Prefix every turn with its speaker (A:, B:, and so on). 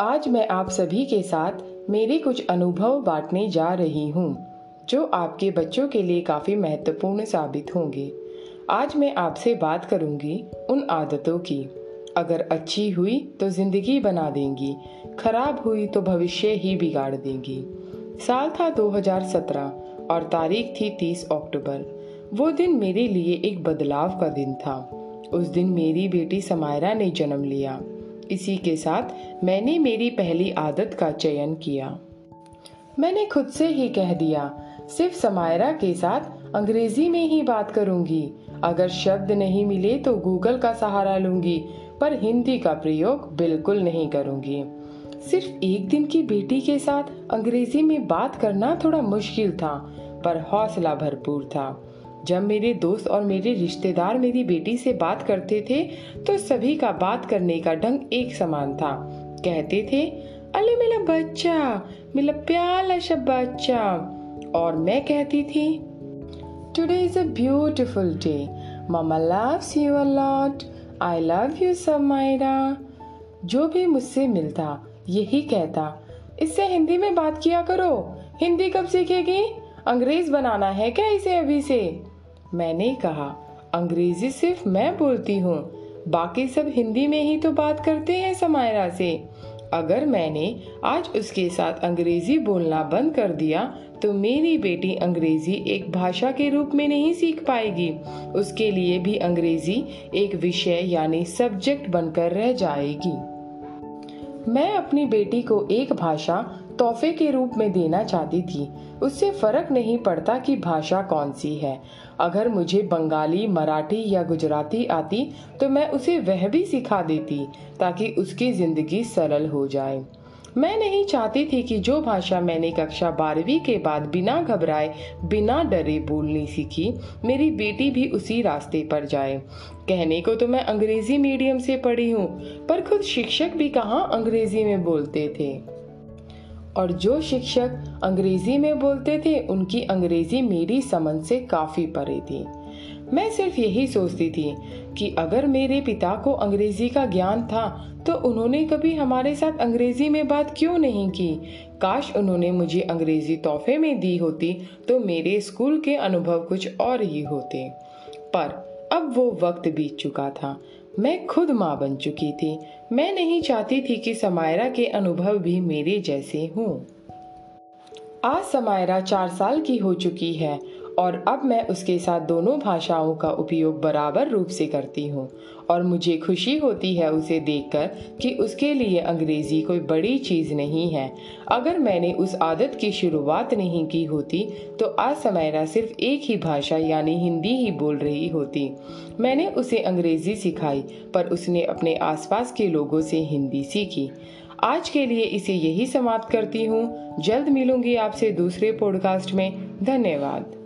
A: आज मैं आप सभी के साथ मेरे कुछ अनुभव बांटने जा रही हूँ, जो आपके बच्चों के लिए काफ़ी महत्वपूर्ण साबित होंगे। आज मैं आपसे बात करूँगी उन आदतों की। अगर अच्छी हुई तो ज़िंदगी बना देंगी, खराब हुई तो भविष्य ही बिगाड़ देंगी। साल था 2017 और तारीख थी 30 अक्टूबर। वो दिन मेरे लिए एक बदलाव का दिन था। उस दिन मेरी बेटी समायरा ने जन्म लिया। इसी के साथ मैंने मेरी पहली आदत का चयन किया। मैंने खुद से ही कह दिया, सिर्फ़ समायरा के साथ अंग्रेज़ी में ही बात करूँगी। अगर शब्द नहीं मिले तो गूगल का सहारा लूँगी, पर हिंदी का प्रयोग बिल्कुल नहीं करूँगी। सिर्फ़ एक दिन की बेटी के साथ अंग्रेज़ी में बात करना थोड़ा मुश्किल था, पर हौसला भरपूर था। जब मेरे दोस्त और मेरे रिश्तेदार मेरी बेटी से बात करते थे तो सभी का बात करने का ढंग एक समान था। कहते थे अले मेरा बच्चा मेरा प्याला सा बच्चा। और मैं कहती थी today is a beautiful day mama loves you a lot I love you Samaira जो भी मुझसे मिलता, यही कहता, इससे हिंदी में बात किया करो। हिंदी कब सीखेगी? अंग्रेज़ बनाना है क्या इसे अभी से? मैंने कहा, अंग्रेज़ी सिर्फ़ मैं बोलती हूँ, बाकी सब हिंदी में ही तो बात करते हैं समायरा से। अगर मैंने आज उसके साथ अंग्रेज़ी बोलना बंद कर दिया तो मेरी बेटी अंग्रेज़ी एक भाषा के रूप में नहीं सीख पाएगी। उसके लिए भी अंग्रेज़ी एक विषय यानी सब्जेक्ट बनकर रह जाएगी। मैं अपनी बेटी को एक भाषा तोहफे के रूप में देना चाहती थी। उससे फ़र्क नहीं पड़ता कि भाषा कौन सी है। अगर मुझे बंगाली, मराठी या गुजराती आती तो मैं उसे वह भी सिखा देती ताकि उसकी ज़िंदगी सरल हो जाए। मैं नहीं चाहती थी कि जो भाषा मैंने कक्षा बारहवीं के बाद बिना घबराए, बिना डरे बोलनी सीखी, मेरी बेटी भी उसी रास्ते पर जाए। कहने को तो मैं अंग्रेज़ी मीडियम से पढ़ी हूँ, पर खुद शिक्षक भी कहाँ अंग्रेज़ी में बोलते थे? और जो शिक्षक अंग्रेज़ी में बोलते थे, उनकी अंग्रेज़ी मेरी समझ से काफ़ी परे थी। मैं सिर्फ़ यही सोचती थी कि अगर मेरे पिता को अंग्रेज़ी का ज्ञान था तो उन्होंने कभी हमारे साथ अंग्रेज़ी में बात क्यों नहीं की? काश उन्होंने मुझे अंग्रेज़ी तोहफे में दी होती तो मेरे स्कूल के अनुभव कुछ और ही होते। पर अब वो वक्त बीत चुका था। मैं खुद माँ बन चुकी थी। मैं नहीं चाहती थी कि समायरा के अनुभव भी मेरे जैसे हों। आज समायरा चार साल की हो चुकी है। और अब मैं उसके साथ दोनों भाषाओं का उपयोग बराबर रूप से करती हूँ। और मुझे खुशी होती है उसे देखकर कि उसके लिए अंग्रेज़ी कोई बड़ी चीज़ नहीं है। अगर मैंने उस आदत की शुरुआत नहीं की होती तो आज समयरा सिर्फ़ एक ही भाषा यानी हिंदी ही बोल रही होती। मैंने उसे अंग्रेज़ी सिखाई, पर उसने अपने आसपास के लोगों से हिंदी सीखी। आज के लिए इसे यही समाप्त करती हूँ। जल्द मिलूँगी आपसे दूसरे पॉडकास्ट में। धन्यवाद।